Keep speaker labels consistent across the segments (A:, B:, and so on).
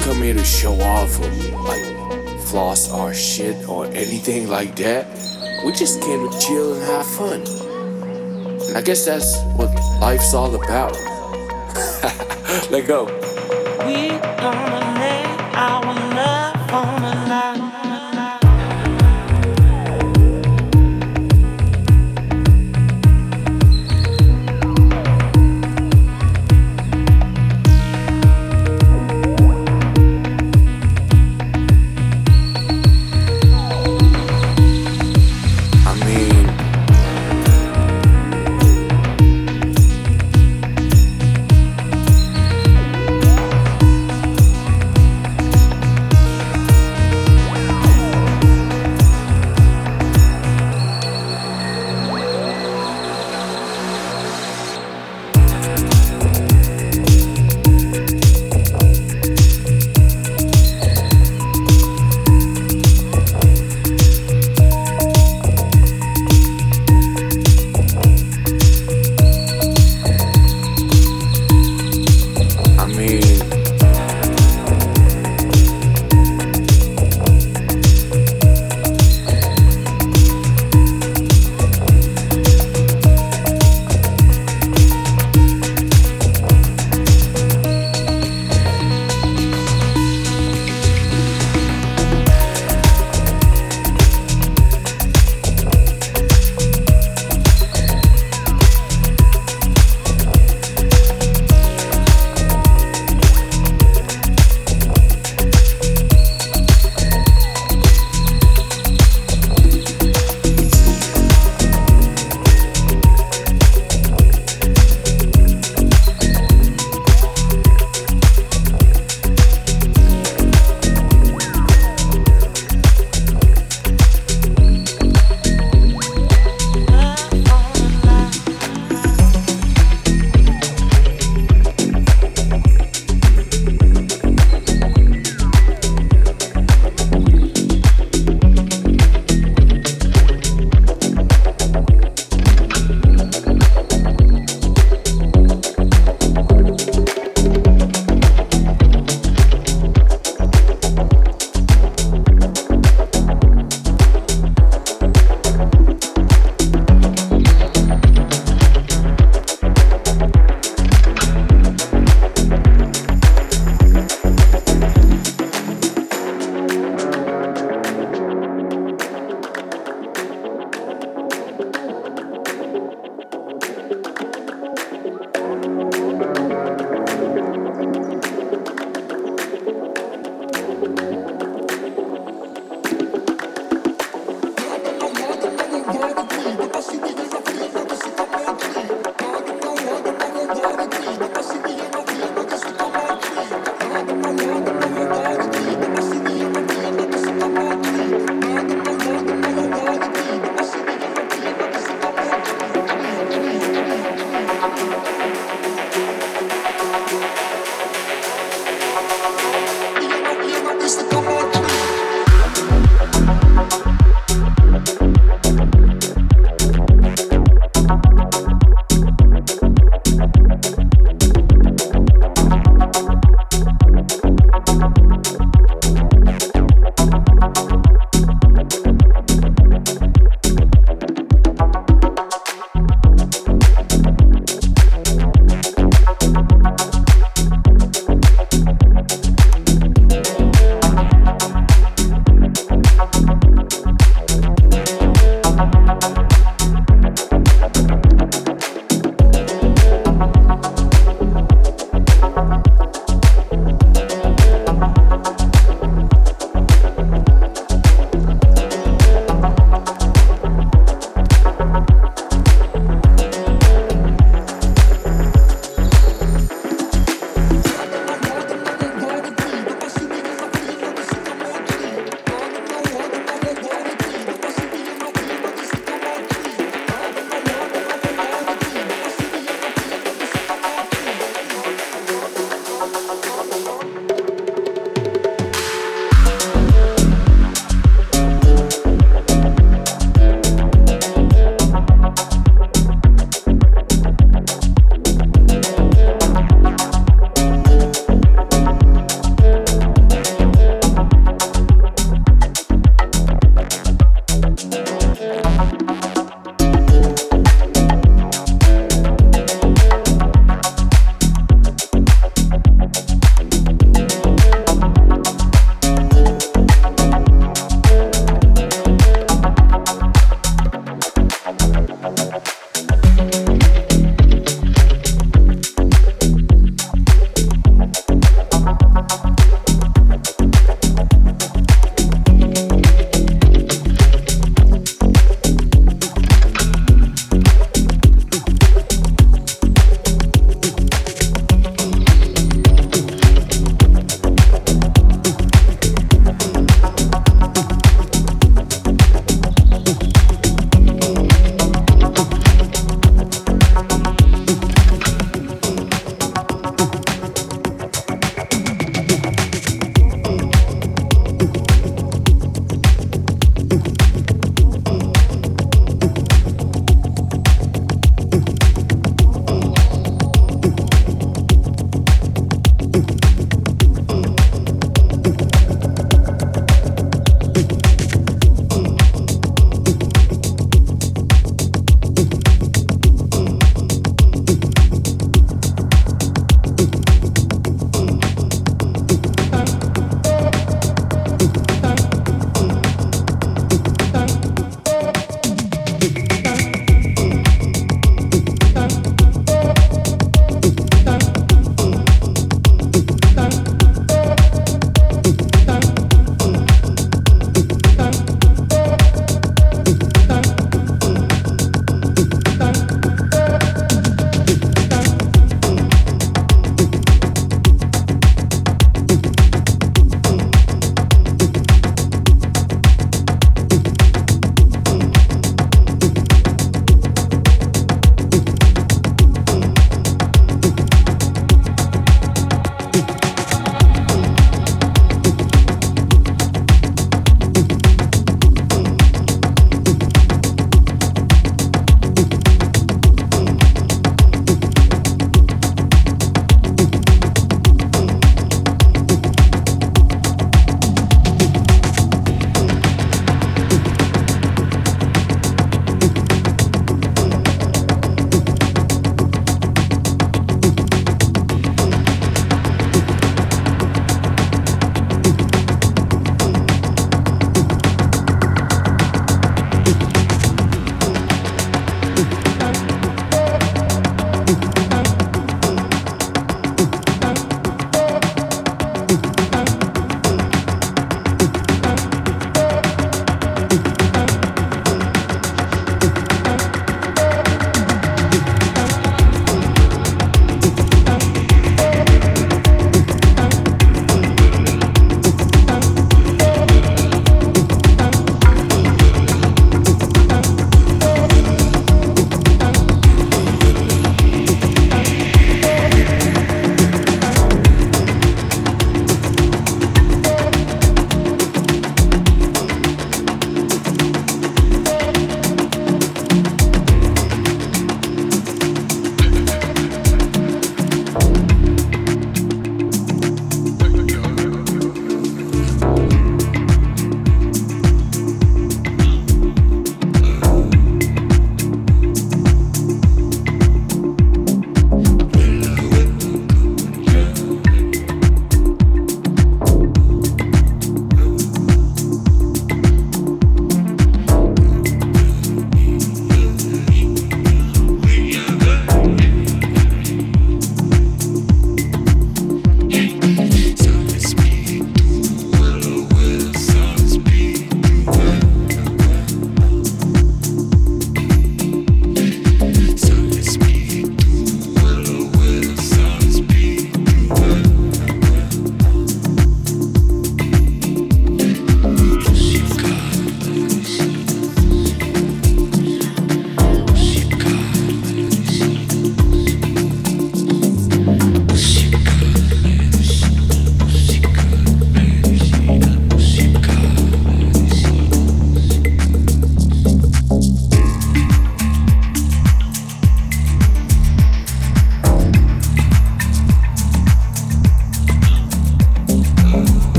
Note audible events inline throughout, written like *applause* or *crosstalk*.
A: didn't come here to show off or like floss our shit or anything like that. We just came to chill and have fun. And I guess that's what life's all about. *laughs* Let go.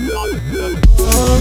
B: Oh,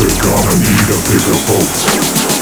B: We're gonna need a bigger boat.